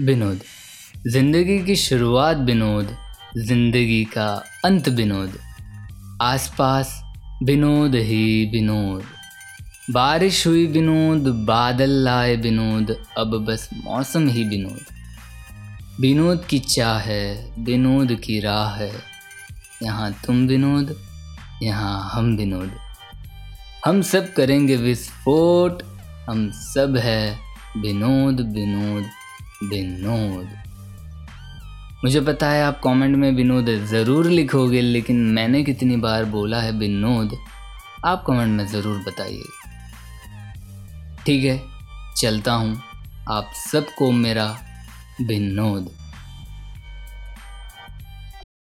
विनोद ज़िंदगी की शुरुआत विनोद ज़िंदगी का अंत विनोद आसपास विनोद ही विनोद बारिश हुई विनोद बादल लाए विनोद अब बस मौसम ही विनोद विनोद की चाह है विनोद की राह है। यहाँ तुम विनोद यहाँ हम विनोद हम सब करेंगे विस्फोट, हम सब है विनोद विनोद विनोद। मुझे पता है आप कमेंट में विनोद ज़रूर लिखोगे, लेकिन मैंने कितनी बार बोला है विनोद, आप कमेंट में ज़रूर बताइए। ठीक है, चलता हूँ। आप सबको मेरा विनोद।